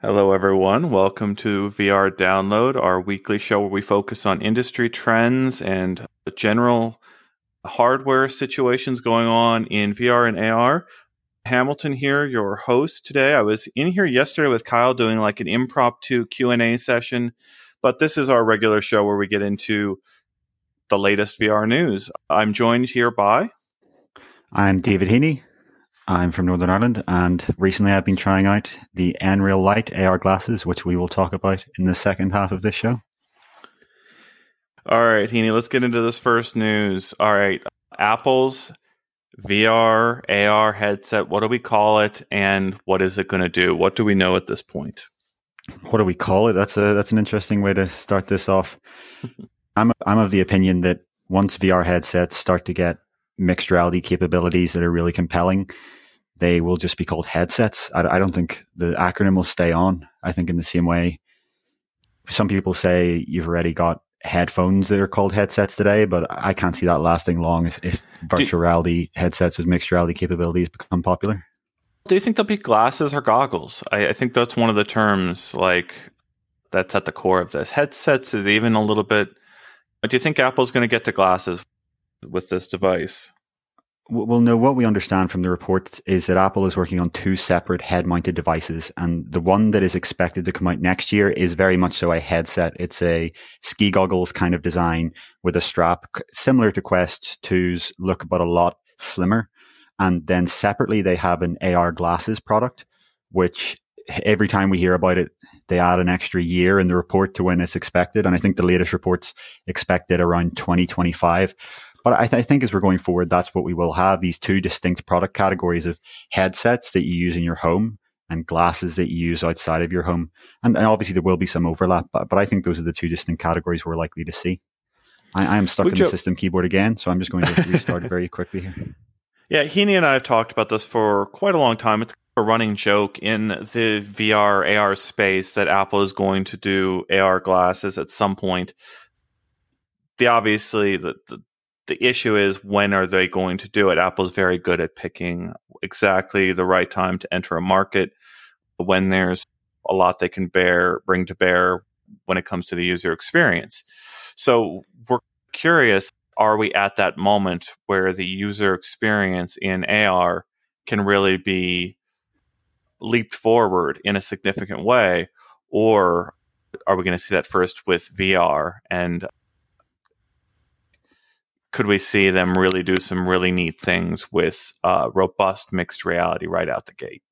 Hello, everyone. Welcome to VR Download, our weekly show where we focus on industry trends and general hardware situations going on in VR and AR. Hamilton here, your host today. I was in here yesterday with Kyle doing like an impromptu Q&A session, but this is our regular show where we get into the latest VR news. I'm joined here by I'm David Heaney. I'm from Northern Ireland, and recently I've been trying out the Nreal Light AR glasses, which we will talk about in the second half of this show. All right, Heaney, let's get into this first news. All right, Apple's VR AR headset. What do we call it, and what is it going to do? What do we know at this point? What do we call it? That's a that's an interesting way to start this off. I'm I'm of the opinion that once VR headsets start to get mixed reality capabilities that are really compelling, they will just be called headsets. I, I, don't think the acronym will stay on. I think in the same way, some people say you've already got headphones that are called headsets today, but I can't see that lasting long if, if virtual reality headsets with mixed reality capabilities become popular. Do you think they'll be glasses or goggles? I, I think that's one of the terms like that's at the core of this. Headsets is even a little bit. Do you think Apple's going to get to glasses with this device? Well, no, what we understand from the reports is that Apple is working on two separate head mounted devices. And the one that is expected to come out next year is very much so a headset. It's a ski goggles kind of design with a strap similar to Quest 2's look, but a lot slimmer. And then separately, they have an AR glasses product, which every time we hear about it, they add an extra year in the report to when it's expected. And I think the latest reports expect it around 2025. But I, th- I, think as we're going forward, that's what we will have these two distinct product categories of headsets that you use in your home and glasses that you use outside of your home. And, and obviously there will be some overlap, but, but I think those are the two distinct categories we're likely to see. I, I am stuck Would in you- the system keyboard again, so I'm just going to restart very quickly here. Yeah, Heaney and I have talked about this for quite a long time. It's a running joke in the VR AR space that Apple is going to do AR glasses at some point. The obviously the, the the issue is when are they going to do it? Apple's very good at picking exactly the right time to enter a market when there's a lot they can bear bring to bear when it comes to the user experience. So we're curious are we at that moment where the user experience in AR can really be leaped forward in a significant way or are we going to see that first with VR and could we see them really do some really neat things with uh, robust mixed reality right out the gate?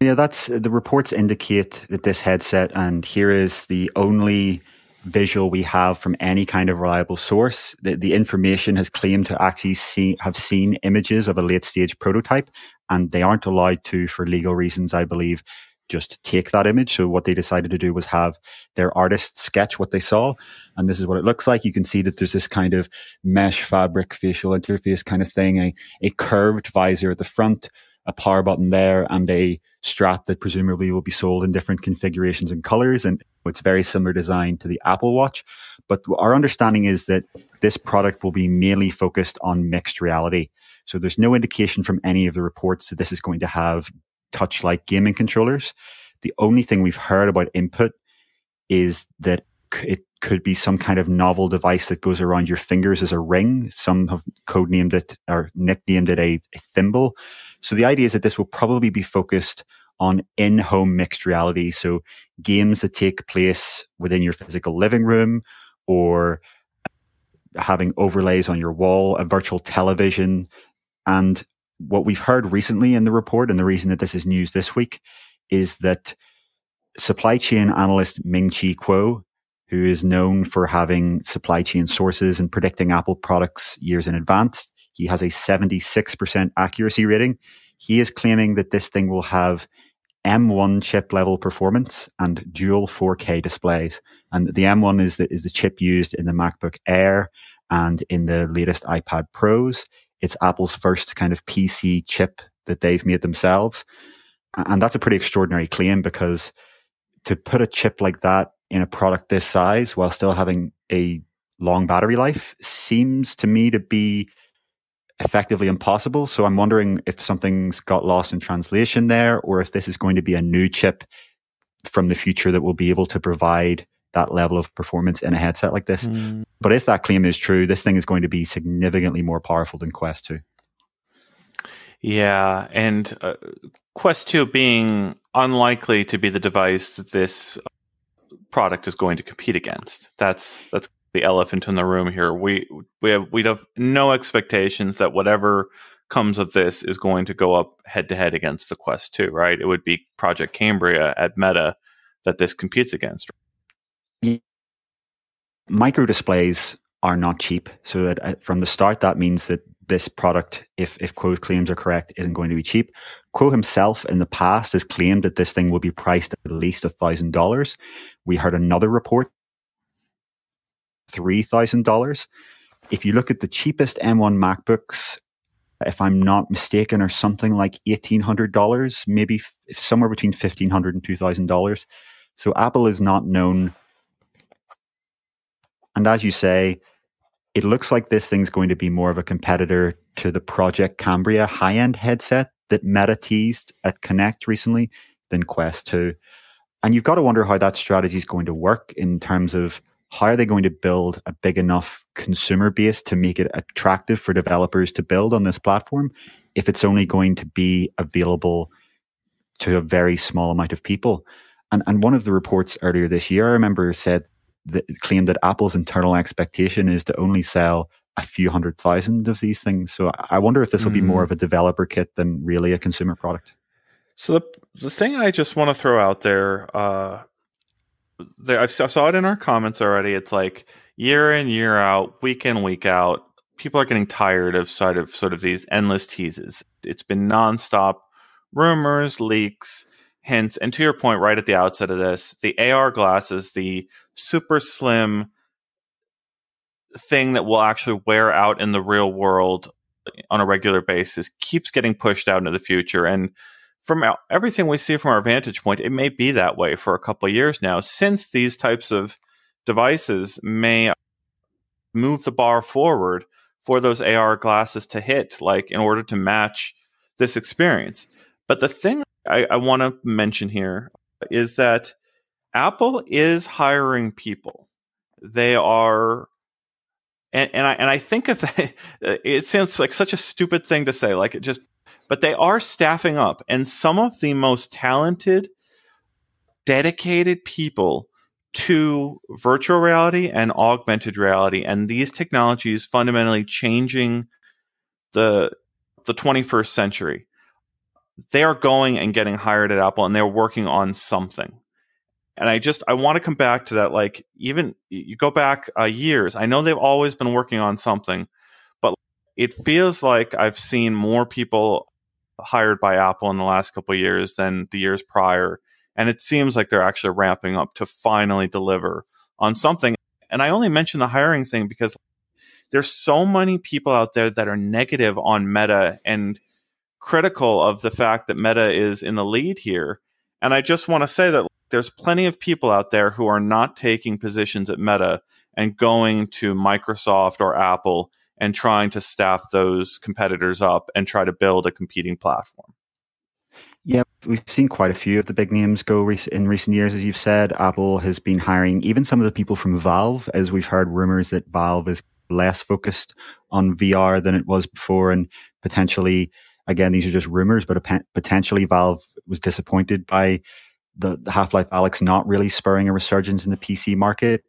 Yeah, that's the reports indicate that this headset, and here is the only visual we have from any kind of reliable source. The, the information has claimed to actually see, have seen images of a late stage prototype, and they aren't allowed to, for legal reasons, I believe, just take that image. So what they decided to do was have their artists sketch what they saw. And this is what it looks like. You can see that there's this kind of mesh fabric facial interface kind of thing, a, a curved visor at the front, a power button there, and a strap that presumably will be sold in different configurations and colors. And it's very similar design to the Apple Watch. But our understanding is that this product will be mainly focused on mixed reality. So there's no indication from any of the reports that this is going to have touch like gaming controllers. The only thing we've heard about input is that it could be some kind of novel device that goes around your fingers as a ring. Some have codenamed it or nicknamed it a, a thimble. So the idea is that this will probably be focused on in-home mixed reality. So games that take place within your physical living room or having overlays on your wall, a virtual television, and what we've heard recently in the report, and the reason that this is news this week, is that supply chain analyst Ming Chi Kuo, who is known for having supply chain sources and predicting Apple products years in advance, he has a 76% accuracy rating. He is claiming that this thing will have M1 chip level performance and dual 4K displays. And the M1 is the, is the chip used in the MacBook Air and in the latest iPad Pros. It's Apple's first kind of PC chip that they've made themselves. And that's a pretty extraordinary claim because to put a chip like that in a product this size while still having a long battery life seems to me to be effectively impossible. So I'm wondering if something's got lost in translation there or if this is going to be a new chip from the future that will be able to provide that level of performance in a headset like this. Mm. But if that claim is true, this thing is going to be significantly more powerful than Quest 2. Yeah, and uh, Quest 2 being unlikely to be the device that this product is going to compete against. That's that's the elephant in the room here. We we have we have no expectations that whatever comes of this is going to go up head to head against the Quest 2, right? It would be Project Cambria at Meta that this competes against. Micro displays are not cheap. So that from the start, that means that this product, if if Kuo's claims are correct, isn't going to be cheap. Kuo himself in the past has claimed that this thing will be priced at least thousand dollars. We heard another report, three thousand dollars. If you look at the cheapest M1 MacBooks, if I'm not mistaken, are something like eighteen hundred dollars, maybe f- somewhere between fifteen hundred and two thousand dollars. So Apple is not known, and as you say, it looks like this thing's going to be more of a competitor to the Project Cambria high end headset that Meta teased at Connect recently than Quest 2. And you've got to wonder how that strategy is going to work in terms of how are they going to build a big enough consumer base to make it attractive for developers to build on this platform if it's only going to be available to a very small amount of people. And, and one of the reports earlier this year, I remember said that claimed that Apple's internal expectation is to only sell a few hundred thousand of these things. So I wonder if this will mm. be more mm. of a developer kit than really a consumer product. So the the thing I just want to throw out there, uh, there I saw it in our comments already. It's like year in year out, week in week out, people are getting tired of sort of sort of these endless teases. It's been nonstop rumors, leaks, hints, and to your point, right at the outset of this, the AR glasses, the super slim thing that will actually wear out in the real world on a regular basis keeps getting pushed out into the future. And from everything we see from our vantage point, it may be that way for a couple of years now, since these types of devices may move the bar forward for those AR glasses to hit, like in order to match this experience. But the thing I, I want to mention here is that Apple is hiring people. They are, and, and I and I think of that. It sounds like such a stupid thing to say, like it just, but they are staffing up, and some of the most talented, dedicated people to virtual reality and augmented reality, and these technologies fundamentally changing the the 21st century. They are going and getting hired at Apple, and they're working on something and I just I want to come back to that. Like even you go back uh, years, I know they've always been working on something, but it feels like I've seen more people hired by Apple in the last couple years than the years prior, and it seems like they're actually ramping up to finally deliver on something. And I only mention the hiring thing because there's so many people out there that are negative on Meta and critical of the fact that Meta is in the lead here. And I just want to say that there's plenty of people out there who are not taking positions at Meta and going to Microsoft or Apple and trying to staff those competitors up and try to build a competing platform. Yeah, we've seen quite a few of the big names go in recent years, as you've said. Apple has been hiring even some of the people from Valve, as we've heard rumors that Valve is less focused on VR than it was before, and potentially, again, these are just rumors, but potentially Valve was disappointed by the, the Half Life Alyx not really spurring a resurgence in the PC market.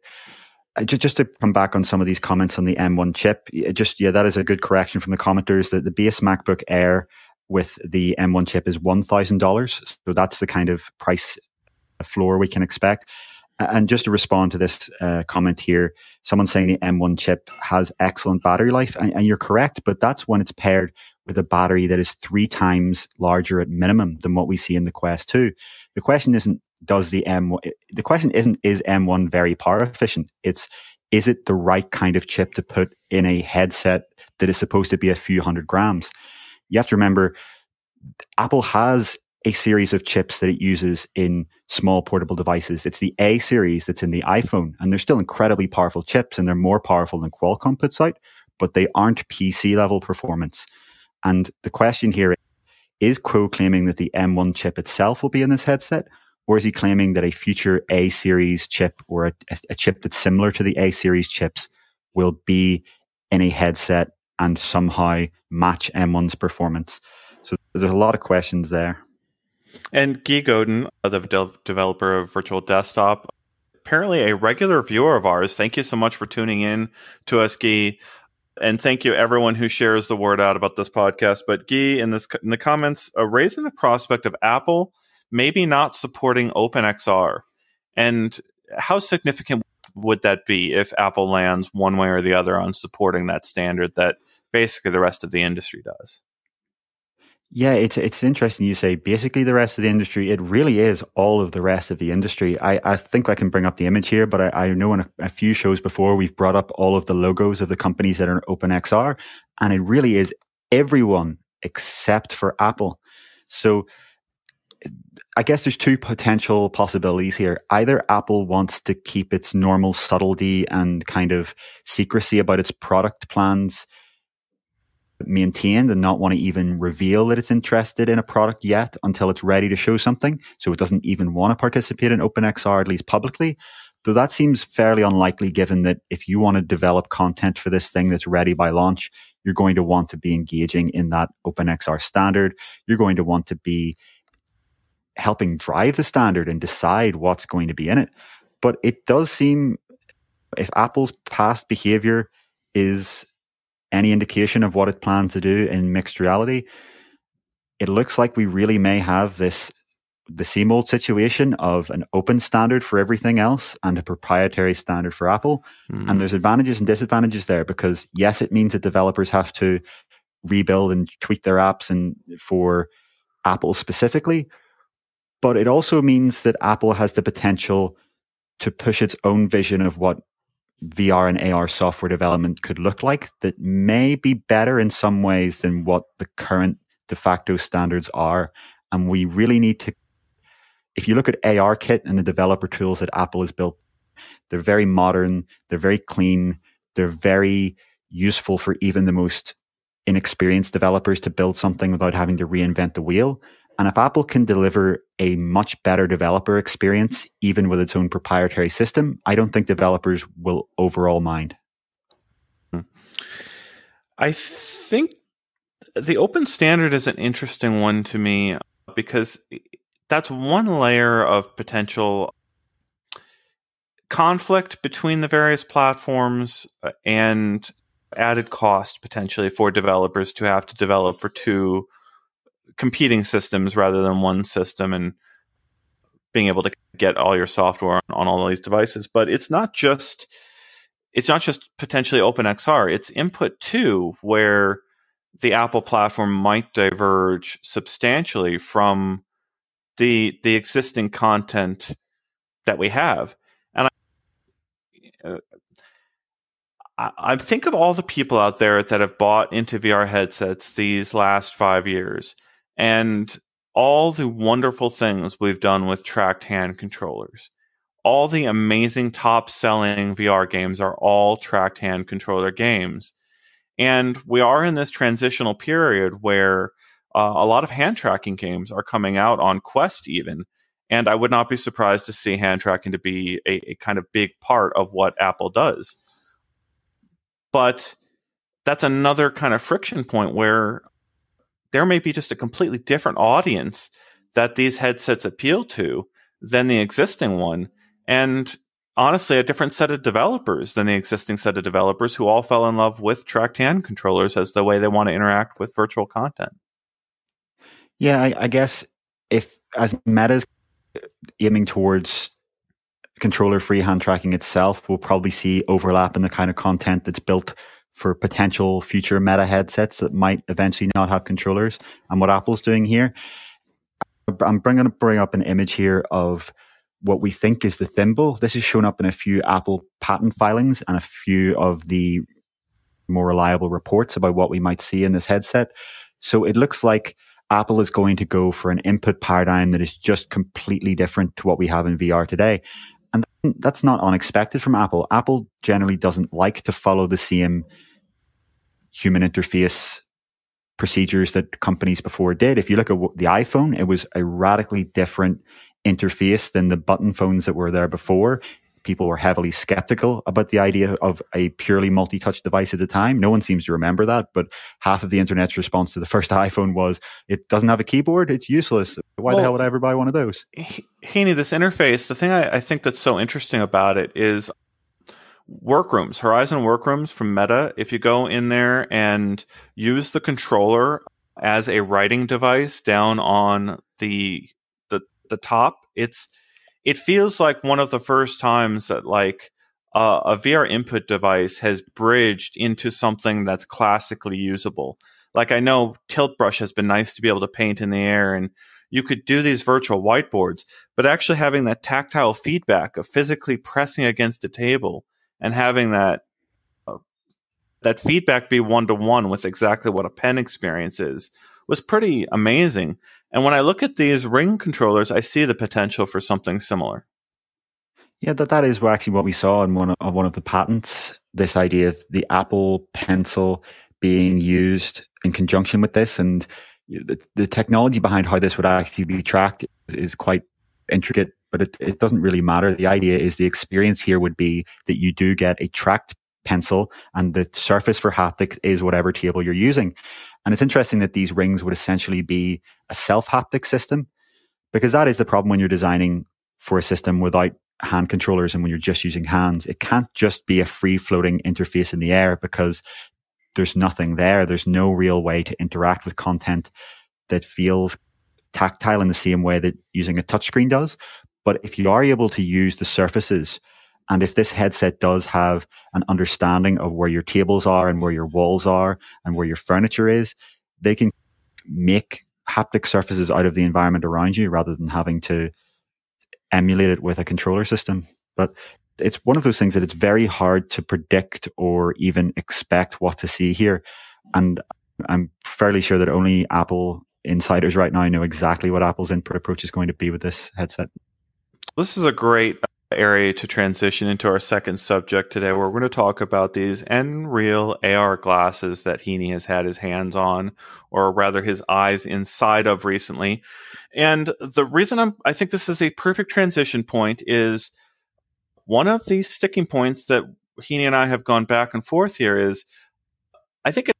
Uh, just, just to come back on some of these comments on the M1 chip, just yeah, that is a good correction from the commenters. That the base MacBook Air with the M1 chip is one thousand dollars, so that's the kind of price floor we can expect. And just to respond to this uh, comment here, someone saying the M1 chip has excellent battery life, and, and, you're correct, but that's when it's paired with a battery that is three times larger at minimum than what we see in the Quest 2. The question isn't does the M the question isn't is M1 very power efficient? It's is it the right kind of chip to put in a headset that is supposed to be a few hundred grams? You have to remember Apple has a series of chips that it uses in small portable devices. It's the A series that's in the iPhone, and they're still incredibly powerful chips, and they're more powerful than Qualcomm puts out, but they aren't PC level performance. And the question here is Kuo claiming that the M1 chip itself will be in this headset, Or is he claiming that a future A series chip or a, a chip that's similar to the A series chips will be in a headset and somehow match M1's performance? So there's a lot of questions there. And Guy Godin, the de- developer of Virtual Desktop, apparently a regular viewer of ours. Thank you so much for tuning in to us, Guy. And thank you everyone who shares the word out about this podcast. But Guy, in this in the comments, uh, raising the prospect of Apple maybe not supporting OpenXR, and how significant would that be if Apple lands one way or the other on supporting that standard that basically the rest of the industry does? Yeah, it's it's interesting you say basically the rest of the industry. It really is all of the rest of the industry. I, I think I can bring up the image here, but I, I know in a, a, few shows before we've brought up all of the logos of the companies that are OpenXR, and it really is everyone except for Apple. So I guess there's two potential possibilities here. Either Apple wants to keep its normal subtlety and kind of secrecy about its product plans maintained and not want to even reveal that it's interested in a product yet until it's ready to show something. So it doesn't even want to participate in OpenXR, at least publicly. Though that seems fairly unlikely given that if you want to develop content for this thing that's ready by launch, you're going to want to be engaging in that OpenXR standard. You're going to want to be helping drive the standard and decide what's going to be in it. But it does seem if Apple's past behavior is any indication of what it plans to do in mixed reality, it looks like we really may have this the same old situation of an open standard for everything else and a proprietary standard for Apple. Mm. And there's advantages and disadvantages there because yes, it means that developers have to rebuild and tweak their apps and for Apple specifically. But it also means that Apple has the potential to push its own vision of what VR and AR software development could look like that may be better in some ways than what the current de facto standards are. And we really need to, if you look at ARKit and the developer tools that Apple has built, they're very modern, they're very clean, they're very useful for even the most inexperienced developers to build something without having to reinvent the wheel. And if Apple can deliver a much better developer experience, even with its own proprietary system, I don't think developers will overall mind. I think the open standard is an interesting one to me because that's one layer of potential conflict between the various platforms uh, and added cost potentially for developers to have to develop for two competing systems rather than one system and being able to get all your software on, on all these devices. But it's not just it's not just potentially OpenXR. It's input two where the Apple platform might diverge substantially from the the existing content that we have. And I, uh, I, I think of all the people out there that have bought into VR headsets these last five years, and all the wonderful things we've done with tracked hand controllers. All the amazing top selling VR games are all tracked hand controller games. And we are in this transitional period where uh, a lot of hand tracking games are coming out on Quest, even. And I would not be surprised to see hand tracking to be a, a kind of big part of what Apple does. But that's another kind of friction point where there may be just a completely different audience that these headsets appeal to than the existing one. And honestly, a different set of developers than the existing set of developers who all fell in love with tracked hand controllers as the way they want to interact with virtual content. Yeah, I, I guess if as Meta's aiming towards controller free hand tracking itself, we'll probably see overlap in the kind of content that's built for potential future meta headsets that might eventually not have controllers and what Apple's doing here. I'm going to bring up an image here of what we think is the thimble. This is shown up in a few Apple patent filings and a few of the more reliable reports about what we might see in this headset. So it looks like Apple is going to go for an input paradigm that is just completely different to what we have in VR today. That's not unexpected from Apple. Apple generally doesn't like to follow the same human interface procedures that companies before did. If you look at the iPhone, it was a radically different interface than the button phones that were there before. People were heavily skeptical about the idea of a purely multi touch device at the time. No one seems to remember that, but half of the internet's response to the first iPhone was it doesn't have a keyboard, it's useless. Why well, the hell would I ever buy one of those? Heaney, this interface, the thing I, I think that's so interesting about it is workrooms, Horizon workrooms from Meta. If you go in there and use the controller as a writing device down on the the the top, it's it feels like one of the first times that like uh, a VR input device has bridged into something that's classically usable. Like I know Tilt Brush has been nice to be able to paint in the air and you could do these virtual whiteboards, but actually having that tactile feedback of physically pressing against a table and having that that feedback be one to one with exactly what a pen experience is was pretty amazing. And when I look at these ring controllers, I see the potential for something similar. Yeah, that, that is actually what we saw in one of one of the patents. This idea of the Apple Pencil being used in conjunction with this, and the, the technology behind how this would actually be tracked is quite intricate, but it, it doesn't really matter. The idea is the experience here would be that you do get a tracked pencil and the surface for haptics is whatever table you're using. And it's interesting that these rings would essentially be a self haptic system because that is the problem when you're designing for a system without hand controllers and when you're just using hands. It can't just be a free floating interface in the air because there's nothing there. There's no real way to interact with content that feels tactile in the same way that using a touchscreen does. But if you are able to use the surfaces and if this headset does have an understanding of where your tables are and where your walls are and where your furniture is, they can make haptic surfaces out of the environment around you rather than having to emulate it with a controller system. But it's one of those things that it's very hard to predict or even expect what to see here. And I'm fairly sure that only Apple insiders right now know exactly what Apple's input approach is going to be with this headset. This is a great area to transition into our second subject today, where we're going to talk about these Nreal AR glasses that Heaney has had his hands on, or rather his eyes inside of recently. And the reason I'm, I think this is a perfect transition point is one of the sticking points that Heaney and I have gone back and forth here is I think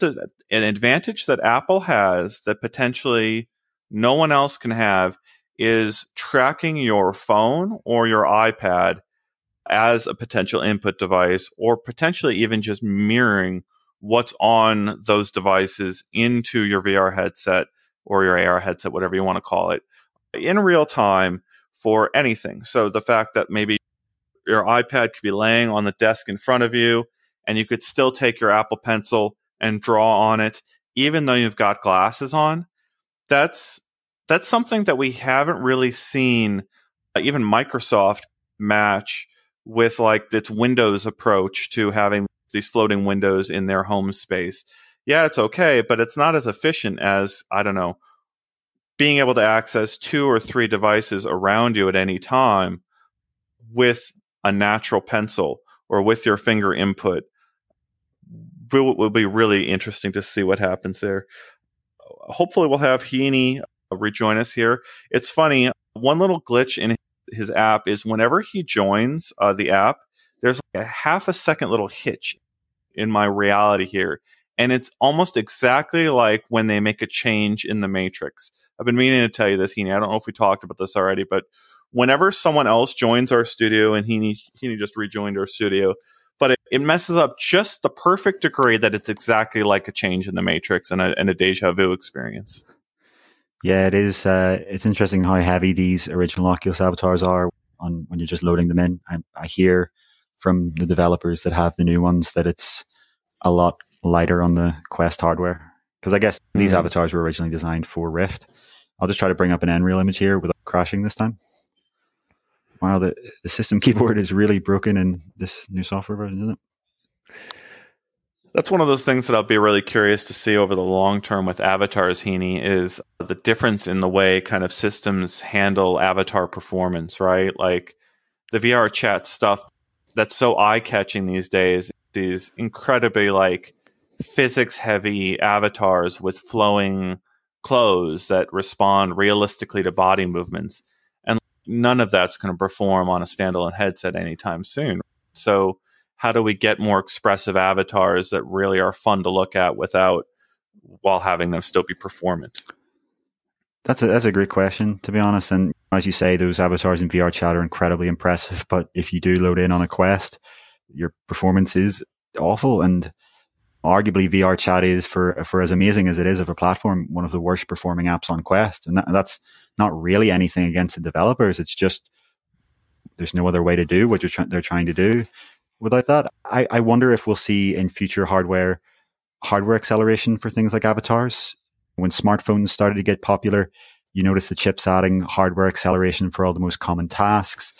it's an advantage that Apple has that potentially no one else can have is tracking your phone or your iPad as a potential input device, or potentially even just mirroring what's on those devices into your VR headset or your AR headset, whatever you want to call it, in real time for anything. So the fact that maybe your iPad could be laying on the desk in front of you and you could still take your Apple Pencil and draw on it, even though you've got glasses on, that's that's something that we haven't really seen uh, even Microsoft match with like its Windows approach to having these floating windows in their home space. Yeah, it's okay, but it's not as efficient as I don't know being able to access two or three devices around you at any time with a natural pencil or with your finger input will, will be really interesting to see what happens there. Hopefully, we'll have Heaney rejoin us here. It's funny. One little glitch in his app is whenever he joins uh, the app, there's like a half a second little hitch in my reality here. And it's almost exactly like when they make a change in the matrix. I've been meaning to tell you this, Heaney. I don't know if we talked about this already, but whenever someone else joins our studio, and Heaney, Heaney just rejoined our studio, but it, it, messes up just the perfect degree that it's exactly like a change in the matrix and a, and a deja vu experience. Yeah, it is. Uh, it's interesting how heavy these original Oculus avatars are on when you're just loading them in. I, I hear from the developers that have the new ones that it's a lot lighter on the Quest hardware because I guess mm-hmm. these avatars were originally designed for Rift. I'll just try to bring up an Nreal image here without crashing this time. Wow, the, the system keyboard is really broken in this new software version, isn't it? That's one of those things that I'll be really curious to see over the long term with avatars, Heaney, is the difference in the way kind of systems handle avatar performance, right? Like the VR chat stuff that's so eye catching these days, these incredibly like physics heavy avatars with flowing clothes that respond realistically to body movements. And none of that's going to perform on a standalone headset anytime soon. So, how do we get more expressive avatars that really are fun to look at without while having them still be performant? That's a that's a great question, to be honest. And as you say, those avatars in VR chat are incredibly impressive. But if you do load in on a Quest, your performance is awful. And arguably, VR chat is for for as amazing as it is of a platform, one of the worst performing apps on Quest. And that, that's not really anything against the developers. It's just there's no other way to do what you're they're trying to do without that. I, I wonder if we'll see in future hardware hardware acceleration for things like avatars when smartphones started to get popular, you noticed the chips adding hardware acceleration for all the most common tasks.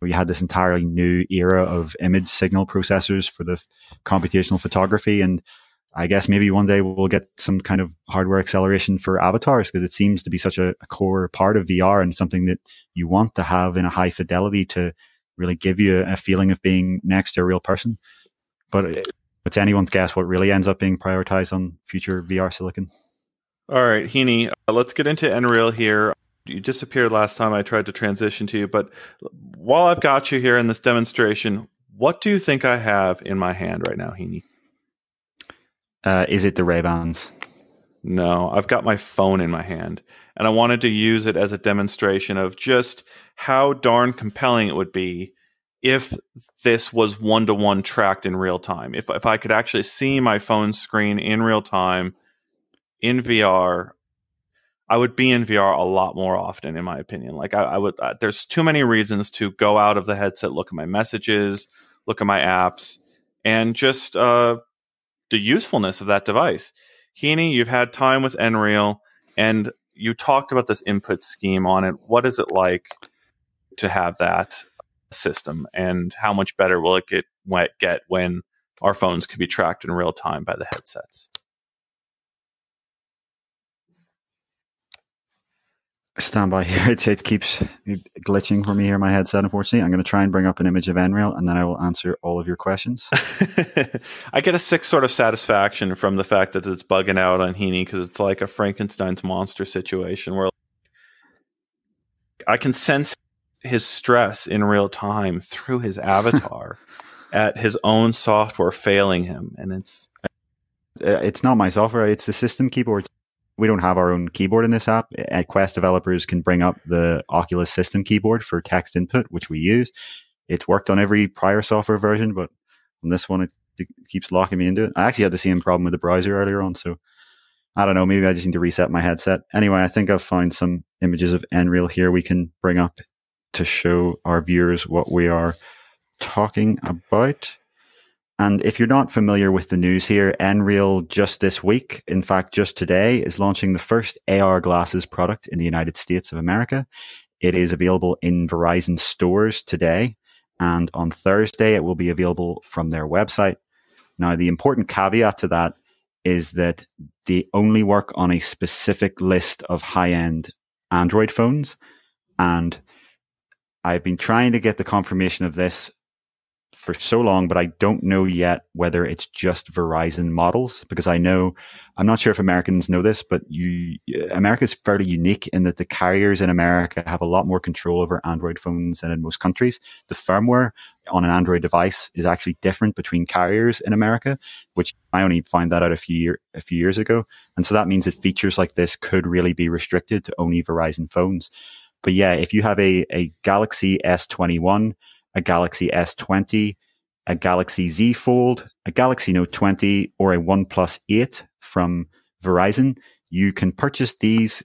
We had this entirely new era of image signal processors for the computational photography. And I guess maybe one day we'll get some kind of hardware acceleration for avatars because it seems to be such a, core part of VR and something that you want to have in a high fidelity to really give you a, feeling of being next to a real person. But it's anyone's guess what really ends up being prioritized on future VR silicon. All right, Heaney, uh, let's get into Nreal here. You disappeared last time I tried to transition to you, but while I've got you here in this demonstration, what do you think I have in my hand right now, Heaney? Uh, is it the Ray Bans? No, I've got my phone in my hand, and I wanted to use it as a demonstration of just how darn compelling it would be if this was one to one tracked in real time. If if I could actually see my phone screen in real time in VR, I would be in VR a lot more often, in my opinion. Like I, I would, uh, there's too many reasons to go out of the headset, look at my messages, look at my apps, and just uh, the usefulness of that device. Heaney, you've had time with Nreal, and you talked about this input scheme on it. What is it like to have that system, and how much better will it get get when our phones can be tracked in real time by the headsets? Stand by here. It, it keeps glitching for me here, my headset, unfortunately. I'm going to try and bring up an image of Nreal and then I will answer all of your questions. I get a sick sort of satisfaction from the fact that it's bugging out on Heaney because it's like a Frankenstein's monster situation where I can sense his stress in real time through his avatar at his own software failing him. And it's. Uh, it's not my software, it's the system keyboard we don't have our own keyboard in this app. At Quest developers can bring up the Oculus system keyboard for text input, which we use. It's worked on every prior software version, but on this one, it, it keeps locking me into it. I actually had the same problem with the browser earlier on, so I don't know. Maybe I just need to reset my headset. Anyway, I think I've found some images of Nreal here we can bring up to show our viewers what we are talking about. And if you're not familiar with the news here, Nreal just this week, in fact, just today, is launching the first AR glasses product in the United States of America. It is available in Verizon stores today. And on Thursday, it will be available from their website. Now, the important caveat to that is that they only work on a specific list of high end Android phones. And I've been trying to get the confirmation of this for so long, but I don't know yet whether it's just Verizon models because I know I'm not sure if Americans know this, but you America is fairly unique in that the carriers in America have a lot more control over Android phones than in most countries. The firmware on an Android device is actually different between carriers in America, which I only found that out a few year, a few years ago, and so that means that features like this could really be restricted to only Verizon phones. But yeah, if you have a, a Galaxy S21 a Galaxy S20, a Galaxy Z Fold, a Galaxy Note 20, or a OnePlus 8 from Verizon, you can purchase these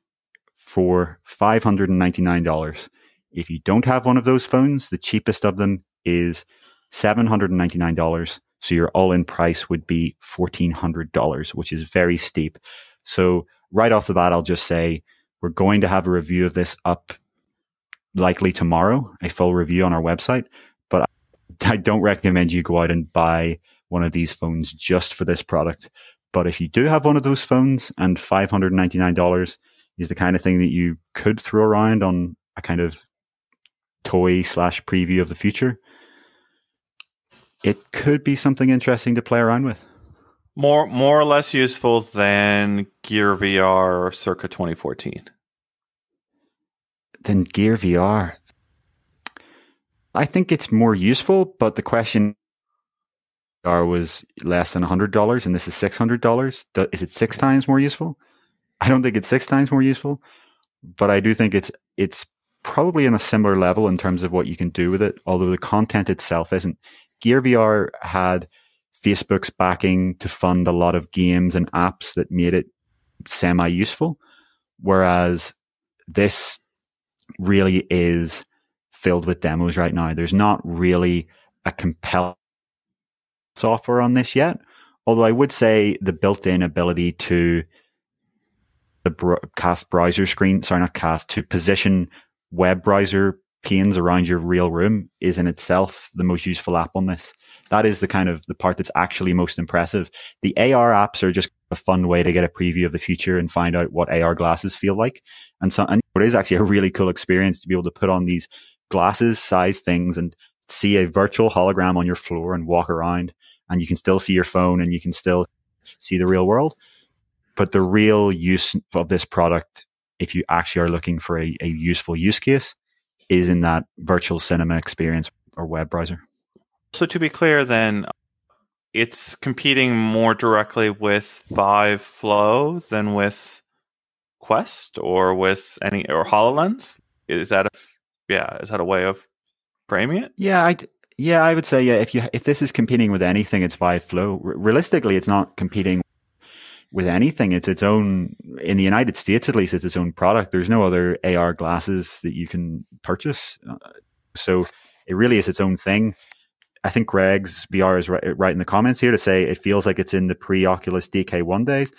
for $599. If you don't have one of those phones, the cheapest of them is $799. So your all in price would be $1,400, which is very steep. So right off the bat, I'll just say we're going to have a review of this up likely tomorrow, a full review on our website. But I don't recommend you go out and buy one of these phones just for this product. But if you do have one of those phones and $599 is the kind of thing that you could throw around on a kind of toy slash preview of the future, it could be something interesting to play around with. More, more or less useful than Gear VR circa 2014 than Gear VR. I think it's more useful, but the question was less than $100 and this is $600. Is it six times more useful? I don't think it's six times more useful, but I do think it's it's probably on a similar level in terms of what you can do with it, although the content itself isn't. Gear VR had Facebook's backing to fund a lot of games and apps that made it semi useful, whereas this really is filled with demos right now. There's not really a compelling software on this yet. Although I would say the built-in ability to the cast browser screen, sorry, not cast, to position web browser panes around your real room is in itself the most useful app on this. That is the kind of the part that's actually most impressive. The AR apps are just a fun way to get a preview of the future and find out what AR glasses feel like. And so, and it is actually a really cool experience to be able to put on these glasses size things and see a virtual hologram on your floor and walk around and you can still see your phone and you can still see the real world. But the real use of this product, if you actually are looking for a, a useful use case, is in that virtual cinema experience or web browser. So to be clear, then it's competing more directly with Vive Flow than with Quest or with any or Hololens. Is that a yeah? Is that a way of framing it? Yeah, I yeah I would say yeah. If you if this is competing with anything, it's Vive Flow. R- realistically, it's not competing with anything. It's its own, in the United States at least, it's its own product. There's no other AR glasses that you can purchase. Uh, so it really is its own thing. I think Greg's VR is right, right in the comments here to say it feels like it's in the pre Oculus DK1 days.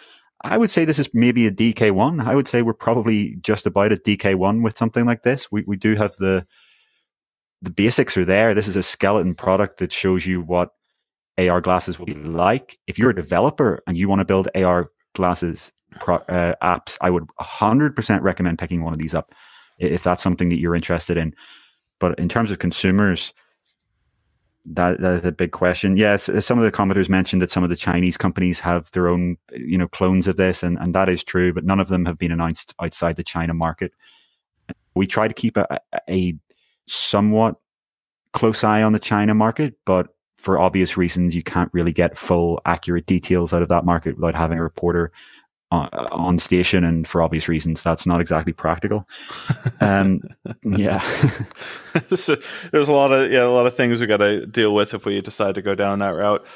I would say this is maybe a DK1. I would say we're probably just about a DK1 with something like this. We, we do have the, the basics are there. This is a skeleton product that shows you what AR glasses will be like. If you're a developer and you want to build AR glasses pro, uh, apps, I would 100% recommend picking one of these up if that's something that you're interested in. But in terms of consumers, that, that is a big question. Yes, some of the commenters mentioned that some of the Chinese companies have their own, you know, clones of this, and, and that is true. But none of them have been announced outside the China market. We try to keep a, a somewhat close eye on the China market, but for obvious reasons, you can't really get full, accurate details out of that market without having a reporter on, on station. And for obvious reasons, that's not exactly practical. Um, yeah. so there's a lot of yeah, a lot of things we got to deal with if we decide to go down that route.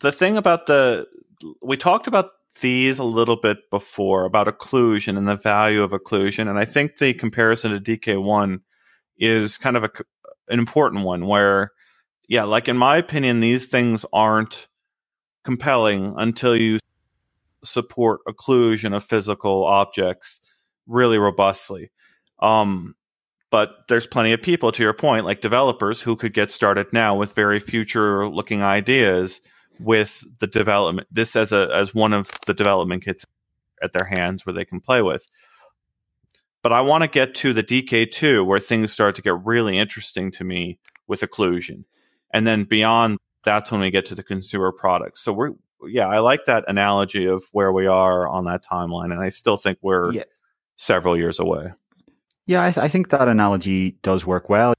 The thing about the we talked about these a little bit before about occlusion and the value of occlusion, and I think the comparison to DK1 is kind of a, an important one where yeah, like in my opinion, these things aren't compelling until you support occlusion of physical objects really robustly. Um, but there's plenty of people, to your point, like developers who could get started now with very future looking ideas with the development. This as a as one of the development kits at their hands where they can play with. But I want to get to the DK2 where things start to get really interesting to me with occlusion. And then beyond that's when we get to the consumer products. So we're yeah, I like that analogy of where we are on that timeline, and I still think we're yeah. several years away. Yeah, I, th- I, think that analogy does work well.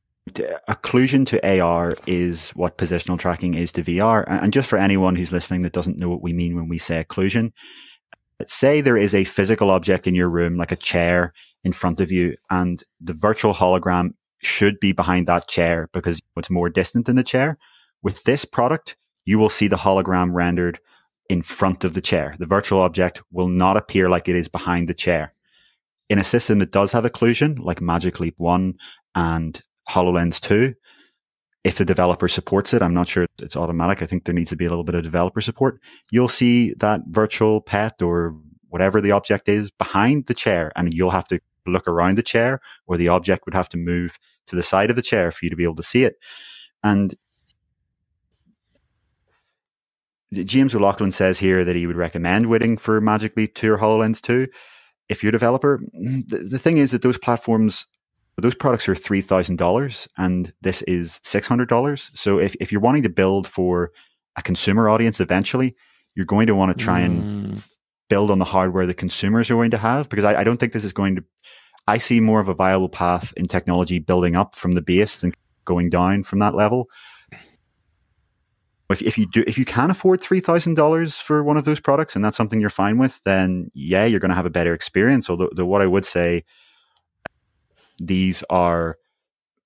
Occlusion to AR is what positional tracking is to VR. And just for anyone who's listening that doesn't know what we mean when we say occlusion, say there is a physical object in your room, like a chair in front of you, and the virtual hologram should be behind that chair because it's more distant than the chair. With this product, you will see the hologram rendered in front of the chair. The virtual object will not appear like it is behind the chair. In a system that does have occlusion, like Magic Leap 1 and HoloLens 2, if the developer supports it, I'm not sure it's automatic. I think there needs to be a little bit of developer support. You'll see that virtual pet or whatever the object is behind the chair, and you'll have to look around the chair, or the object would have to move to the side of the chair for you to be able to see it. And James O'Loughlin says here that he would recommend waiting for Magic Leap 2 or HoloLens 2 if you're a developer. The, the thing is that those platforms, those products are $3,000 and this is $600. So if, if you're wanting to build for a consumer audience eventually, you're going to want to try mm. and build on the hardware the consumers are going to have because I, I don't think this is going to I see more of a viable path in technology building up from the base than going down from that level. If, if you do if you can afford three thousand dollars for one of those products and that's something you're fine with, then yeah, you're going to have a better experience. Although, what I would say, these are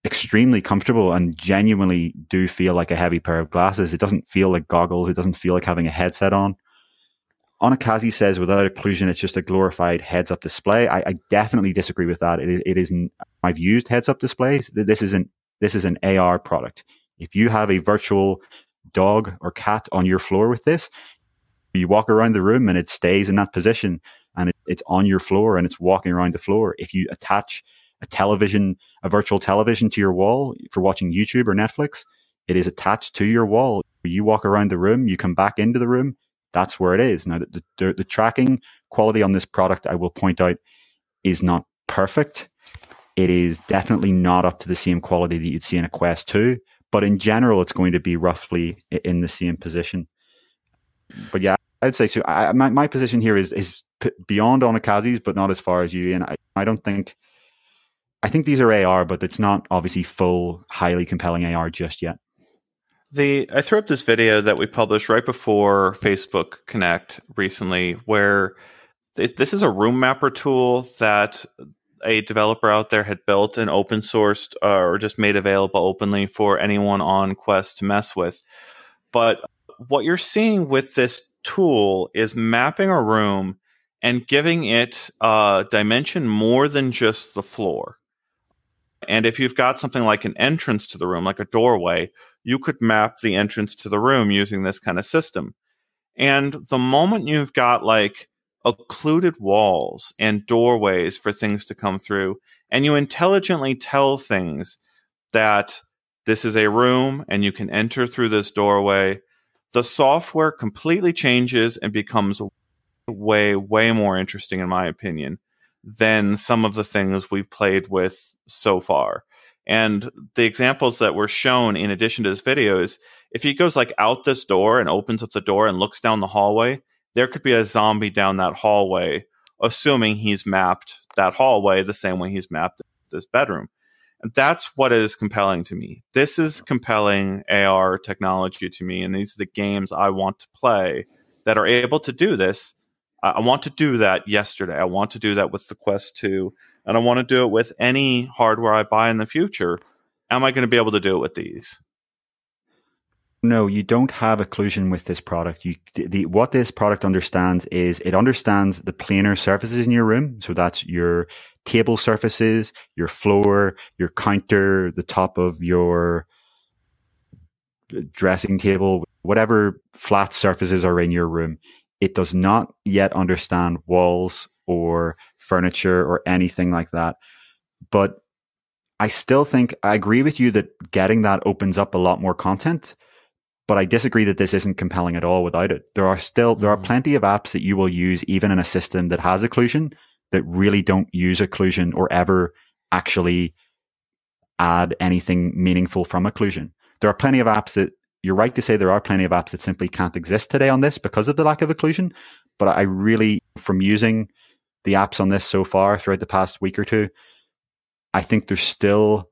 extremely comfortable and genuinely do feel like a heavy pair of glasses. It doesn't feel like goggles. It doesn't feel like having a headset on. Onakazi says without occlusion, it's just a glorified heads up display. I, I definitely disagree with that. It, it is, I've used heads up displays. This isn't. this is an AR product. If you have a virtual dog or cat on your floor with this, you walk around the room and it stays in that position and it, it's on your floor and it's walking around the floor. If you attach a television, a virtual television to your wall for watching YouTube or Netflix, it is attached to your wall. You walk around the room, you come back into the room, that's where it is. Now, the, the, the tracking quality on this product, I will point out, is not perfect. It is definitely not up to the same quality that you'd see in a Quest 2, but in general, it's going to be roughly in the same position. But yeah, I'd say so. I, my, my position here is is beyond Onakazi's, but not as far as you. And I, I don't think, I think these are AR, but it's not obviously full, highly compelling AR just yet. The I threw up this video that we published right before Facebook Connect recently, where this is a room mapper tool that a developer out there had built and open sourced uh, or just made available openly for anyone on Quest to mess with. But what you're seeing with this tool is mapping a room and giving it a dimension more than just the floor. And if you've got something like an entrance to the room, like a doorway, you could map the entrance to the room using this kind of system. And the moment you've got like occluded walls and doorways for things to come through, and you intelligently tell things that this is a room and you can enter through this doorway, the software completely changes and becomes way, way more interesting, in my opinion, than some of the things we've played with so far. And the examples that were shown in addition to this video is if he goes like out this door and opens up the door and looks down the hallway, there could be a zombie down that hallway, assuming he's mapped that hallway the same way he's mapped this bedroom. And that's what is compelling to me. This is compelling AR technology to me. And these are the games I want to play that are able to do this. I want to do that yesterday. I want to do that with the Quest 2 and I want to do it with any hardware I buy in the future, am I going to be able to do it with these? No, you don't have occlusion with this product. You, the, what this product understands is it understands the planar surfaces in your room. So that's your table surfaces, your floor, your counter, the top of your uh, dressing table, whatever flat surfaces are in your room. It does not yet understand walls or furniture or anything like that. But I still think I agree with you that getting that opens up a lot more content. But I disagree that this isn't compelling at all without it. There are still there are mm. plenty of apps that you will use even in a system that has occlusion that really don't use occlusion or ever actually add anything meaningful from occlusion. There are plenty of apps that you're right to say there are plenty of apps that simply can't exist today on this because of the lack of occlusion. But I really, from using the apps on this so far throughout the past week or two, I think there's still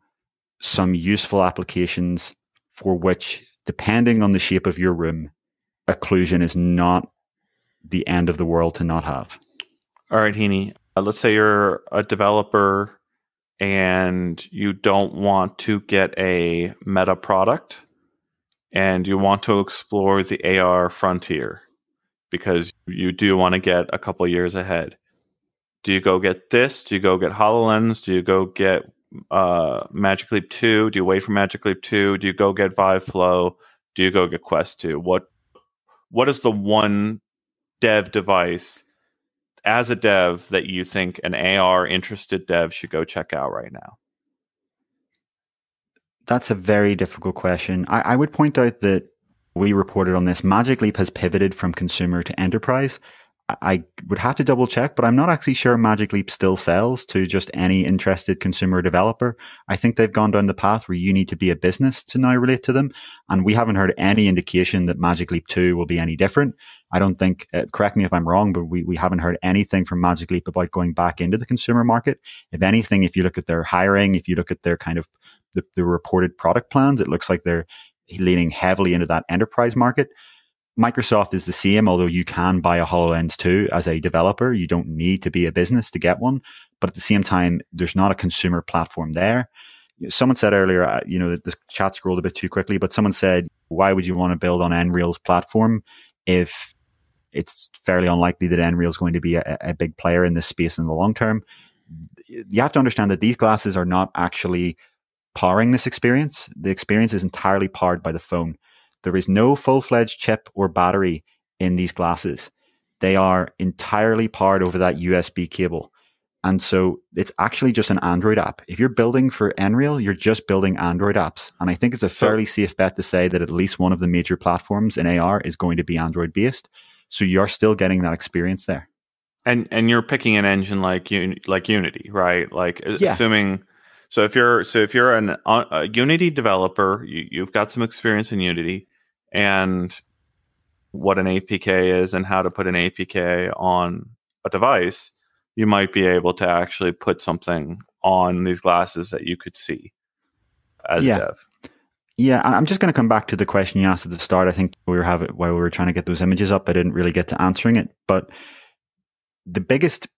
some useful applications for which, depending on the shape of your room, occlusion is not the end of the world to not have. All right, Heaney. Uh, let's say you're a developer and you don't want to get a meta product and you want to explore the AR frontier because you do want to get a couple years ahead do you go get this? Do you go get HoloLens? Do you go get uh, Magic Leap 2? Do you wait for Magic Leap 2? Do you go get Vive Flow? Do you go get Quest 2? What what is the one dev device as a dev that you think an AR interested dev should go check out right now? That's a very difficult question. I, I would point out that we reported on this. Magic Leap has pivoted from consumer to enterprise. I would have to double check, but I'm not actually sure Magic Leap still sells to just any interested consumer developer. I think they've gone down the path where you need to be a business to now relate to them. And we haven't heard any indication that Magic Leap 2 will be any different. I don't think, uh, correct me if I'm wrong, but we, we haven't heard anything from Magic Leap about going back into the consumer market. If anything, if you look at their hiring, if you look at their kind of the, the reported product plans, it looks like they're leaning heavily into that enterprise market. Microsoft is the same, although you can buy a HoloLens 2 as a developer. You don't need to be a business to get one. But at the same time, there's not a consumer platform there. Someone said earlier, uh, you know, the chat scrolled a bit too quickly, but someone said, why would you want to build on Nreal's platform if it's fairly unlikely that Nreal is going to be a, a big player in this space in the long term? You have to understand that these glasses are not actually powering this experience. The experience is entirely powered by the phone. There is no full fledged chip or battery in these glasses. They are entirely powered over that USB cable. And so it's actually just an Android app. If you're building for Nreal, you're just building Android apps. And I think it's a fairly safe bet to say that at least one of the major platforms in AR is going to be Android based. So you're still getting that experience there. And and you're picking an engine like like Unity, right? Like yeah. assuming so if you're so if you're an, uh, a Unity developer, you, you've got some experience in Unity and what an APK is and how to put an APK on a device, you might be able to actually put something on these glasses that you could see as yeah. dev. Yeah, I'm just going to come back to the question you asked at the start. I think we were having while we were trying to get those images up, I didn't really get to answering it. But the biggest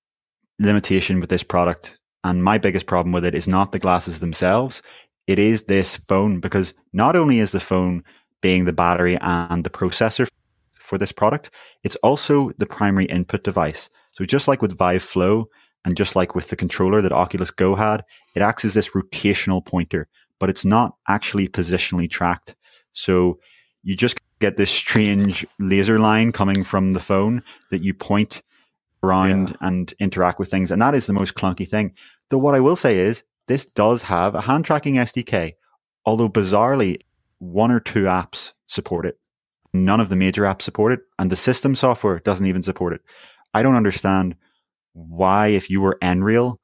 limitation with this product and my biggest problem with it is not the glasses themselves. It is this phone because not only is the phone being the battery and the processor for this product, it's also the primary input device. So just like with Vive Flow and just like with the controller that Oculus Go had, it acts as this rotational pointer, but it's not actually positionally tracked. So you just get this strange laser line coming from the phone that you point around yeah. and interact with things. And that is the most clunky thing. Though what I will say is this does have a hand tracking SDK, although bizarrely, one or two apps support it. None of the major apps support it, and the system software doesn't even support it. I don't understand why, if you were Nreal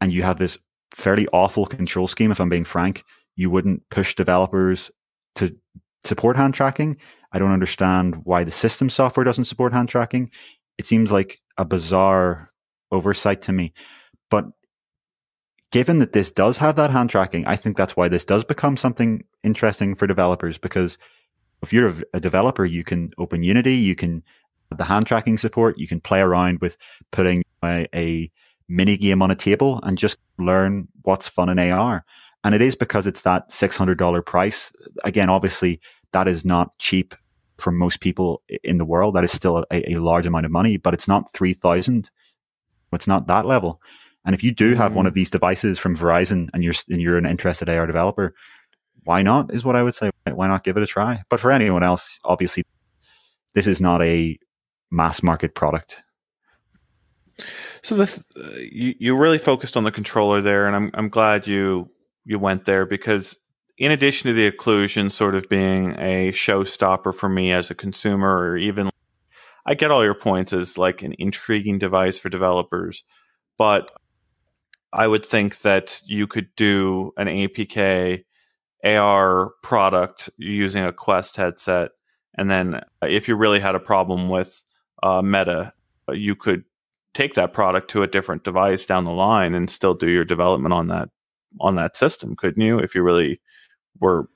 and you have this fairly awful control scheme, if I'm being frank, you wouldn't push developers to support hand tracking. I don't understand why the system software doesn't support hand tracking. It seems like a bizarre oversight to me. But given that this does have that hand tracking, I think that's why this does become something interesting for developers because if you're a developer, you can open Unity, you can the hand tracking support, you can play around with putting a, a mini game on a table and just learn what's fun in AR. And it is because it's that $600 price. Again, obviously that is not cheap for most people in the world. That is still a, a large amount of money, but it's not 3000. It's not that level. And if you do have mm. one of these devices from Verizon and you're, and you're an interested AR developer, why not is what I would say. Why not give it a try? But for anyone else, obviously, this is not a mass market product. So th- you you really focused on the controller there, and I'm I'm glad you you went there because in addition to the occlusion sort of being a showstopper for me as a consumer, or even I get all your points as like an intriguing device for developers, but I would think that you could do an APK AR product using a Quest headset, and then if you really had a problem with uh, Meta, you could take that product to a different device down the line and still do your development on that on that system, couldn't you? If you really were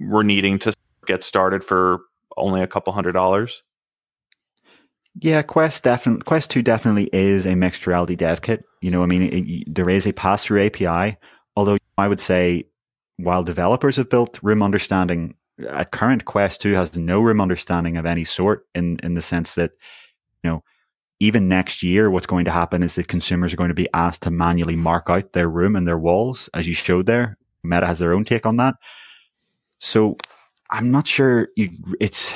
were needing to get started for only a couple hundred dollars. Yeah, Quest definitely Quest Two definitely is a mixed reality dev kit. You know, I mean, it, there is a pass through API. Although I would say, while developers have built room understanding, at current Quest Two has no room understanding of any sort. In in the sense that, you know, even next year, what's going to happen is that consumers are going to be asked to manually mark out their room and their walls, as you showed there. Meta has their own take on that. So I'm not sure you, it's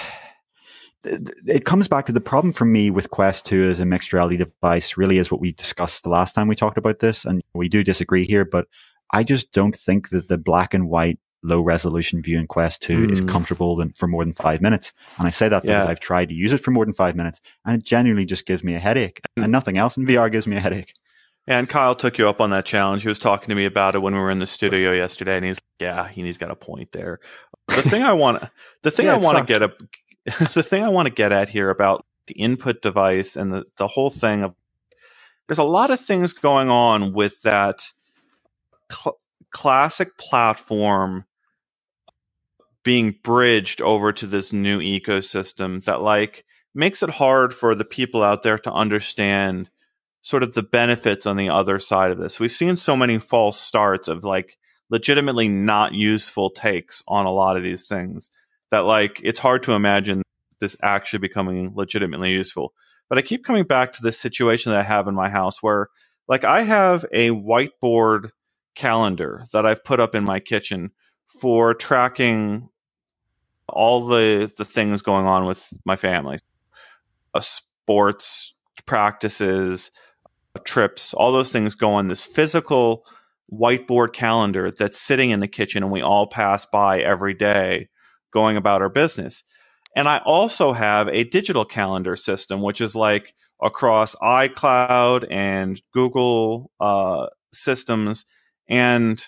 it comes back to the problem for me with Quest 2 as a mixed reality device really is what we discussed the last time we talked about this. And we do disagree here, but I just don't think that the black and white low resolution view in Quest 2 mm. is comfortable for more than five minutes. And I say that because yeah. I've tried to use it for more than five minutes and it genuinely just gives me a headache and nothing else in VR gives me a headache. And Kyle took you up on that challenge. He was talking to me about it when we were in the studio yesterday, and he's like, "Yeah, he's got a point there." The thing I want, the thing yeah, I want to get a, the thing I want to get at here about the input device and the, the whole thing of there's a lot of things going on with that cl- classic platform being bridged over to this new ecosystem that like makes it hard for the people out there to understand sort of the benefits on the other side of this. We've seen so many false starts of like legitimately not useful takes on a lot of these things that like it's hard to imagine this actually becoming legitimately useful. But I keep coming back to this situation that I have in my house where like I have a whiteboard calendar that I've put up in my kitchen for tracking all the the things going on with my family. A sports practices, trips, all those things go on this physical whiteboard calendar that's sitting in the kitchen and we all pass by every day going about our business. And I also have a digital calendar system, which is like across iCloud and Google uh, systems. And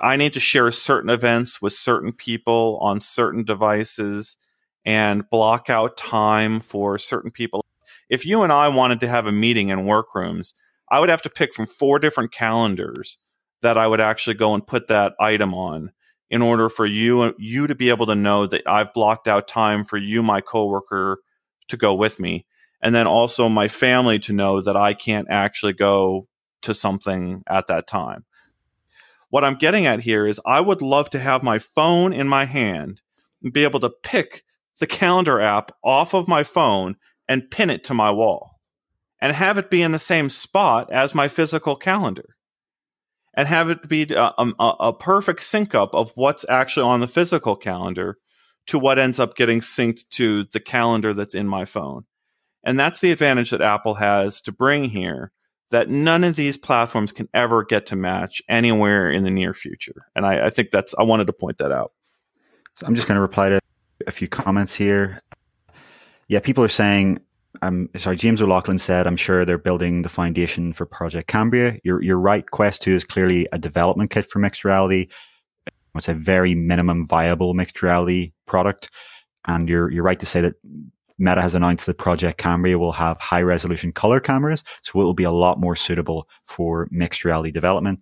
I need to share certain events with certain people on certain devices and block out time for certain people. If you and I wanted to have a meeting in workrooms, I would have to pick from four different calendars that I would actually go and put that item on in order for you you to be able to know that I've blocked out time for you, my coworker, to go with me, and then also my family to know that I can't actually go to something at that time. What I'm getting at here is I would love to have my phone in my hand and be able to pick the calendar app off of my phone and pin it to my wall and have it be in the same spot as my physical calendar and have it be a, a, a, perfect sync up of what's actually on the physical calendar to what ends up getting synced to the calendar that's in my phone. And that's the advantage that Apple has to bring here that none of these platforms can ever get to match anywhere in the near future. And I, I think that's, I wanted to point that out. So I'm just going to reply to a few comments here. Yeah, people are saying I'm sorry, James O'Loughlin said, I'm sure they're building the foundation for Project Cambria. You're, you're right. Quest 2 is clearly a development kit for mixed reality. It's a very minimum viable mixed reality product. And you're, you're right to say that Meta has announced that Project Cambria will have high resolution color cameras. So it will be a lot more suitable for mixed reality development.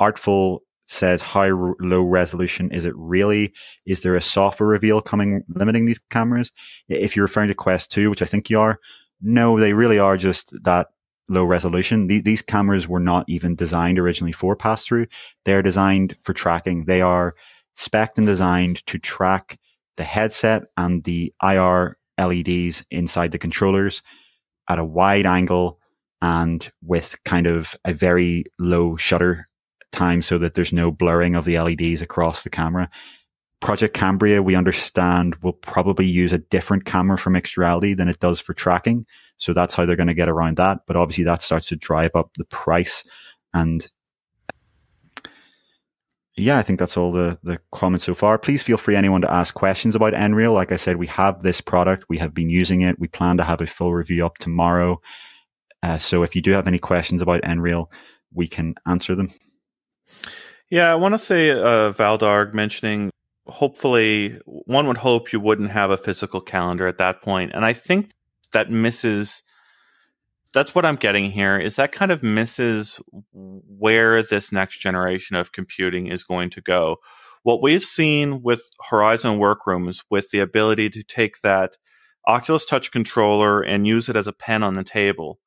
Artful says how r- low resolution is it really? Is there a software reveal coming limiting these cameras? If you're referring to Quest 2, which I think you are, no, they really are just that low resolution. these cameras were not even designed originally for pass through. They're designed for tracking. They are spec and designed to track the headset and the IR LEDs inside the controllers at a wide angle and with kind of a very low shutter time so that there's no blurring of the LEDs across the camera. Project Cambria, we understand, will probably use a different camera for mixed reality than it does for tracking. So that's how they're going to get around that. But obviously, that starts to drive up the price. And yeah, I think that's all the, the comments so far. Please feel free, anyone, to ask questions about Nreal. Like I said, we have this product, we have been using it. We plan to have a full review up tomorrow. Uh, so if you do have any questions about Nreal, we can answer them. Yeah, I want to say uh, Valdarg mentioning hopefully one would hope you wouldn't have a physical calendar at that point, and I think that misses. That's what I'm getting here. Is that kind of misses where this next generation of computing is going to go? What we've seen with Horizon Workrooms, with the ability to take that Oculus Touch controller and use it as a pen on the table,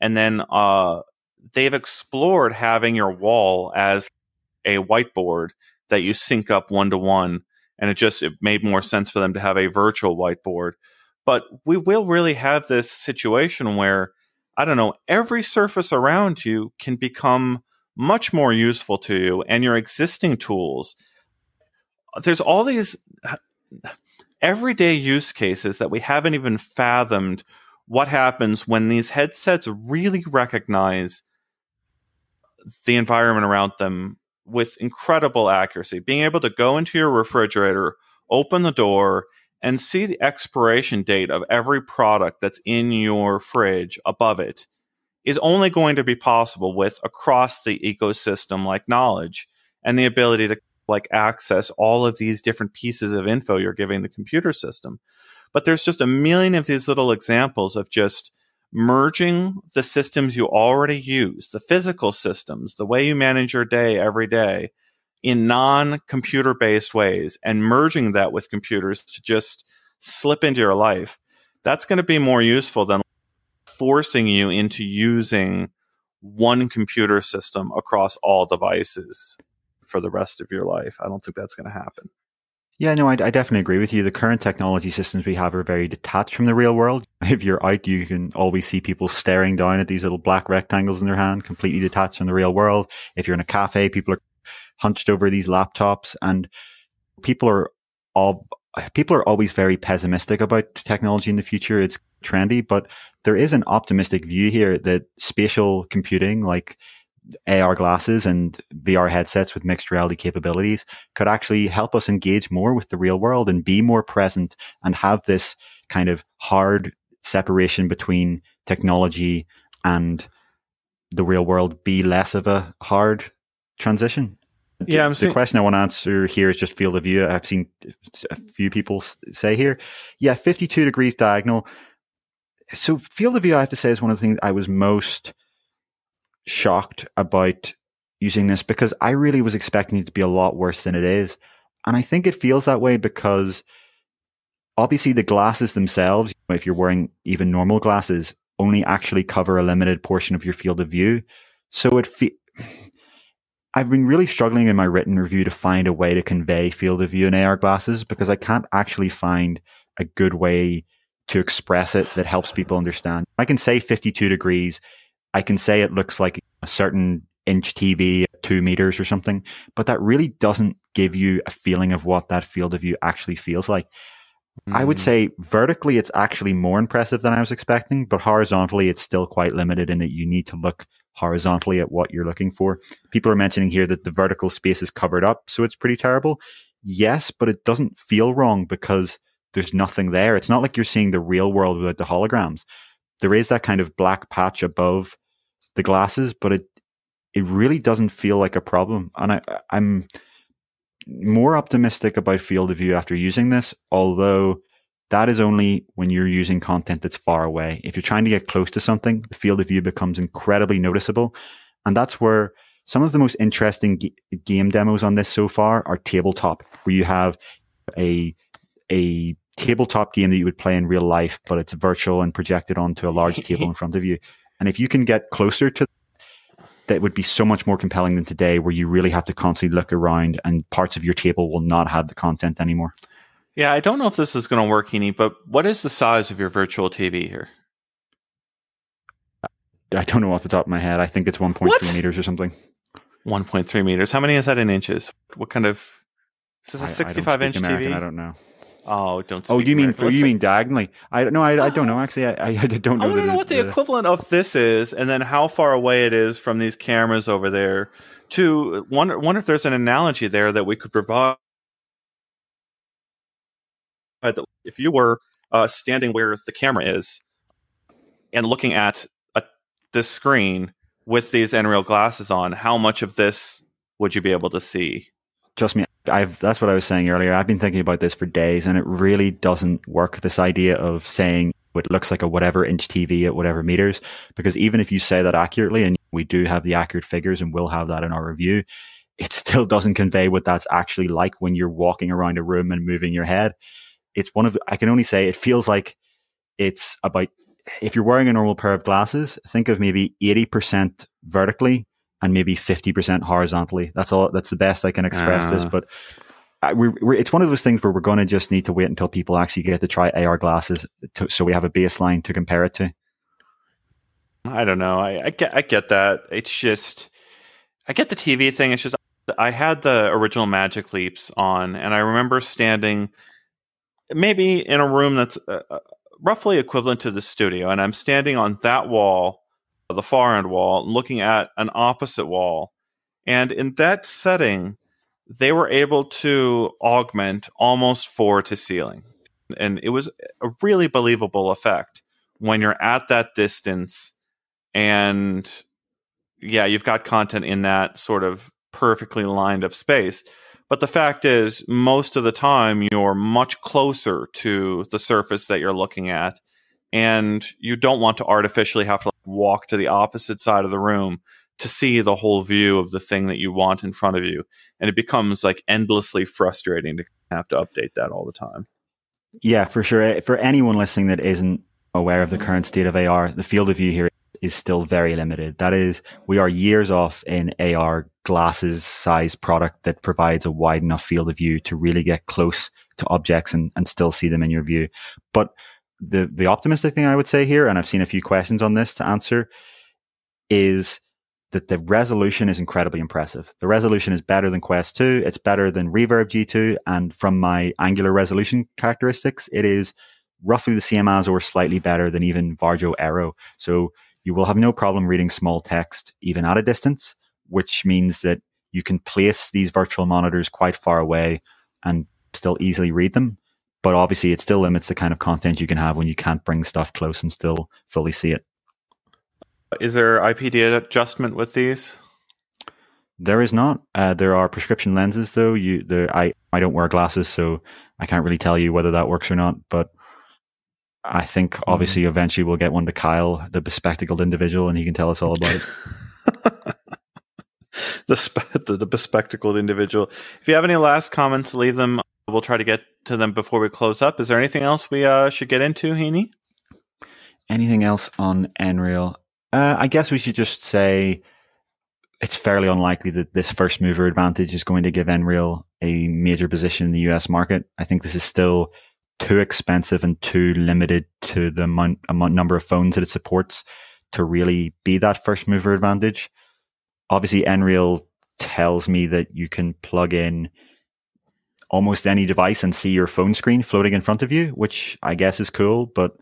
and then uh, they've explored having your wall as a whiteboard that you sync up one to one and it just it made more sense for them to have a virtual whiteboard. But we will really have this situation where i don't know every surface around you can become much more useful to you and your existing tools. There's all these everyday use cases that we haven't even fathomed what happens when these headsets really recognize the environment around them with incredible accuracy. Being able to go into your refrigerator, open the door, and see the expiration date of every product that's in your fridge above it is only going to be possible with across the ecosystem like knowledge and the ability to like access all of these different pieces of info you're giving the computer system. But there's just a million of these little examples of just merging the systems you already use, the physical systems, the way you manage your day every day in non computer based ways and merging that with computers to just slip into your life, that's going to be more useful than forcing you into using one computer system across all devices for the rest of your life. I don't think that's going to happen. Yeah, no, I, I, definitely agree with you. The current technology systems we have are very detached from the real world. If you're out, you can always see people staring down at these little black rectangles in their hand, completely detached from the real world. If you're in a cafe, people are hunched over these laptops and people are all, people are always very pessimistic about technology in the future. It's trendy, but there is an optimistic view here that spatial computing, like AR glasses and VR headsets with mixed reality capabilities could actually help us engage more with the real world and be more present and have this kind of hard separation between technology and the real world be less of a hard transition. Yeah, I'm the seeing- question I want to answer here is just field of view. I've seen a few people say here, yeah, 52 degrees diagonal. So field of view, I have to say, is one of the things I was most shocked about using this because I really was expecting it to be a lot worse than it is. And I think it feels that way because obviously the glasses themselves, if you're wearing even normal glasses, only actually cover a limited portion of your field of view. So it I've been really struggling in my written review to find a way to convey field of view in AR glasses because I can't actually find a good way to express it that helps people understand. I can say 52 degrees I can say it looks like a certain inch TV, two meters or something, but that really doesn't give you a feeling of what that field of view actually feels like. Mm. I would mm. say vertically, it's actually more impressive than I was expecting, but horizontally, it's still quite limited in that you need to look horizontally at what you're looking for. People are mentioning here that the vertical space is covered up, so it's pretty terrible. Yes, but it doesn't feel wrong because there's nothing there. It's not like you're seeing the real world without the holograms. There is that kind of black patch above the glasses, but it it really doesn't feel like a problem. And I I'm more optimistic about field of view after using this, although that is only when you're using content that's far away. If you're trying to get close to something, the field of view becomes incredibly noticeable. And that's where some of the most interesting g- game demos on this so far are tabletop, where you have a, a tabletop game that you would play in real life, but it's virtual and projected onto a large table in front of you. And if you can get closer to that would be so much more compelling than today where you really have to constantly look around and parts of your table will not have the content anymore. Yeah, I don't know if this is going to work, Heaney, but what is the size of your virtual TV here? I don't know off the top of my head. I think it's 1.3 meters or something. 1.3 meters. How many is that in inches? What kind of? Is this a 65 inch American, TV? I don't know. Oh, don't. oh, you mean for you mean diagonally? I don't know. I, I don't know. Actually, I, I don't know. I want to know what the, the equivalent of this is, and then how far away it is from these cameras over there. To wonder, wonder if there's an analogy there that we could provide. If you were uh, standing where the camera is and looking at a, this screen with these Nreal glasses on, how much of this would you be able to see? Trust me, I've that's what I was saying earlier. I've been thinking about this for days, and it really doesn't work. This idea of saying it looks like a whatever inch TV at whatever meters, because even if you say that accurately, and we do have the accurate figures, and we'll have that in our review, it still doesn't convey what that's actually like when you're walking around a room and moving your head. It's one of I can only say it feels like it's about if you're wearing a normal pair of glasses, think of maybe eighty percent vertically and maybe 50% horizontally. That's all, that's the best I can express uh. this, ah. but we're, we're, it's one of those things where we're going to just need to wait until people actually get to try AR glasses to, so we have a baseline to compare it to. I don't know. I, I get, I get that. It's just, I get the TV thing. It's just, I had the original Magic Leaps on, and I remember standing maybe in a room that's uh, uh roughly equivalent to the studio, and I'm standing on that wall the far end wall, looking at an opposite wall. And in that setting, they were able to augment almost floor to ceiling. And it was a really believable effect when you're at that distance and yeah, you've got content in that sort of perfectly lined up space. But the fact is, most of the time, you're much closer to the surface that you're looking at and you don't want to artificially have to walk to the opposite side of the room to see the whole view of the thing that you want in front of you. And it becomes like endlessly frustrating to have to update that all the time. Yeah, for sure. Eh, for anyone listening that isn't aware of the mm-hmm. current state of AR, the field of view here is still very limited. That is, we are years off in AR glasses size product that provides a wide enough field of view to really get close to objects and, and still see them in your view. But the, the optimistic thing I would say here, and I've seen a few questions on this to answer, is that the resolution is incredibly impressive. The resolution is better than Quest 2. It's better than Reverb G2. And from my angular resolution characteristics, it is roughly the same as or slightly better than even Varjo Aero. So you will have no problem reading small text even at a distance, which means that you can place these virtual monitors quite far away and still easily read them. But obviously, it still limits the kind of content you can have when you can't bring stuff close and still fully see it. Is there IPD adjustment with these? There is not. Uh, there are prescription lenses, though. You, the I, I don't wear glasses, so I can't really tell you whether that works or not. But I think mm-hmm. obviously eventually we'll get one to Kyle, the bespectacled individual, and he can tell us all about it. the, spe- the, the bespectacled individual. If you have any last comments, leave them. We'll try to get to them before we close up. Is there anything else we uh, should get into, Heaney? Anything else on Nreal? Uh, I guess we should just say it's fairly unlikely that this first mover advantage is going to give Nreal a major position in the US market. I think this is still too expensive and too limited to the amount, amount, number of phones that it supports to really be that first mover advantage. Obviously, Nreal tells me that you can plug in almost any device and see your phone screen floating in front of you, which I guess is cool, but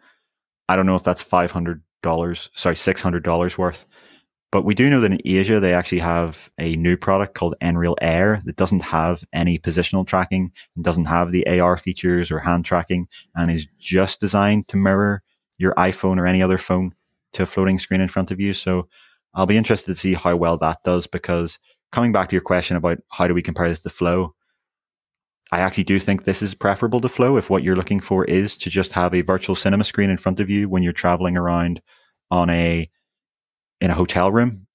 I don't know if that's five hundred dollars, sorry, six hundred dollars worth. But we do know that in Asia, they actually have a new product called Nreal Air that doesn't have any positional tracking and doesn't have the AR features or hand tracking and is just designed to mirror your iPhone or any other phone to a floating screen in front of you. So I'll be interested to see how well that does because coming back to your question about how do we compare this to Flow, I actually do think this is preferable to Flow if what you're looking for is to just have a virtual cinema screen in front of you when you're traveling around on a in a hotel room,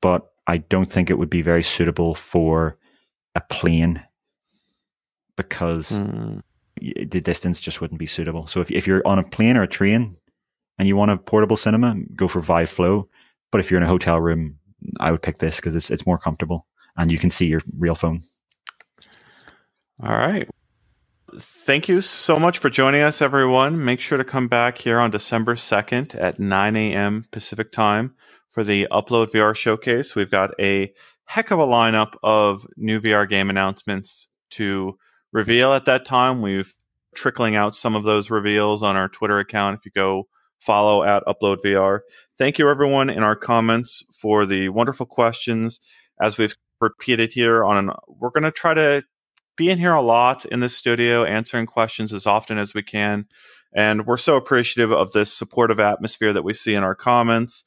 but I don't think it would be very suitable for a plane because mm. the distance just wouldn't be suitable. So if, if you're on a plane or a train and you want a portable cinema, go for Vive Flow. But if you're in a hotel room, I would pick this because it's it's more comfortable and you can see your real phone. All right. Thank you so much for joining us, everyone. Make sure to come back here on December 2nd at 9 a.m. Pacific time for the Upload VR showcase. We've got a heck of a lineup of new VR game announcements to reveal at that time. We've trickling out some of those reveals on our Twitter account. If you go follow at Upload VR. Thank you, everyone, in our comments for the wonderful questions. As we've repeated here on, an, we're going to try to be in here a lot in the studio, answering questions as often as we can. And we're so appreciative of this supportive atmosphere that we see in our comments.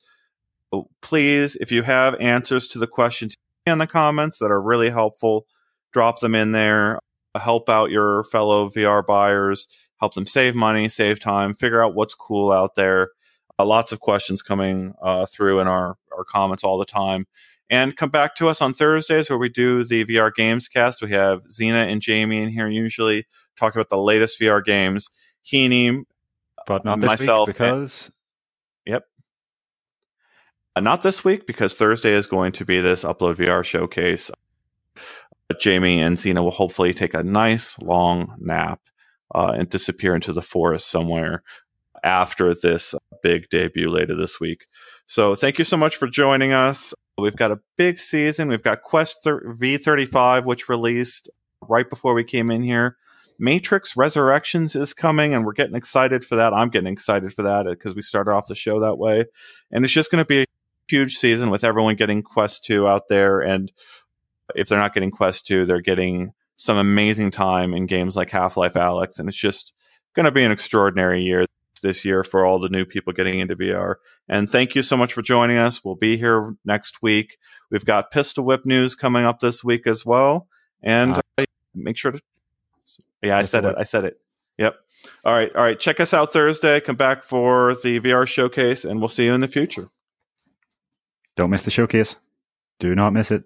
Oh, please, if you have answers to the questions in the comments that are really helpful, drop them in there. Help out your fellow VR buyers, help them save money, save time, figure out what's cool out there. Uh, lots of questions coming uh, through in our, our comments all the time. And come back to us on Thursdays where we do the VR Games cast. We have Xena and Jamie in here usually talk about the latest VR games. Heaney, but not myself, because and, yep, uh, not this week because Thursday is going to be this Upload VR showcase. Jamie and Xena will hopefully take a nice long nap uh, and disappear into the forest somewhere after this big debut later this week. So thank you so much for joining us. We've got a big season. We've got Quest V35, which released right before we came in here. Matrix Resurrections is coming, and we're getting excited for that. I'm getting excited for that uh, because we started off the show that way. And it's just going to be a huge season with everyone getting Quest 2 out there. And if they're not getting Quest 2, they're getting some amazing time in games like Half Life Alyx. And it's just going to be an extraordinary year this year for all the new people getting into VR. And thank you so much for joining us. We'll be here next week. We've got Pistol Whip news coming up this week as well. And uh, make sure to. Yeah, I said it. I said it. Yep. All right. All right. Check us out Thursday. Come back for the VR showcase, and we'll see you in the future. Don't miss the showcase. Do not miss it.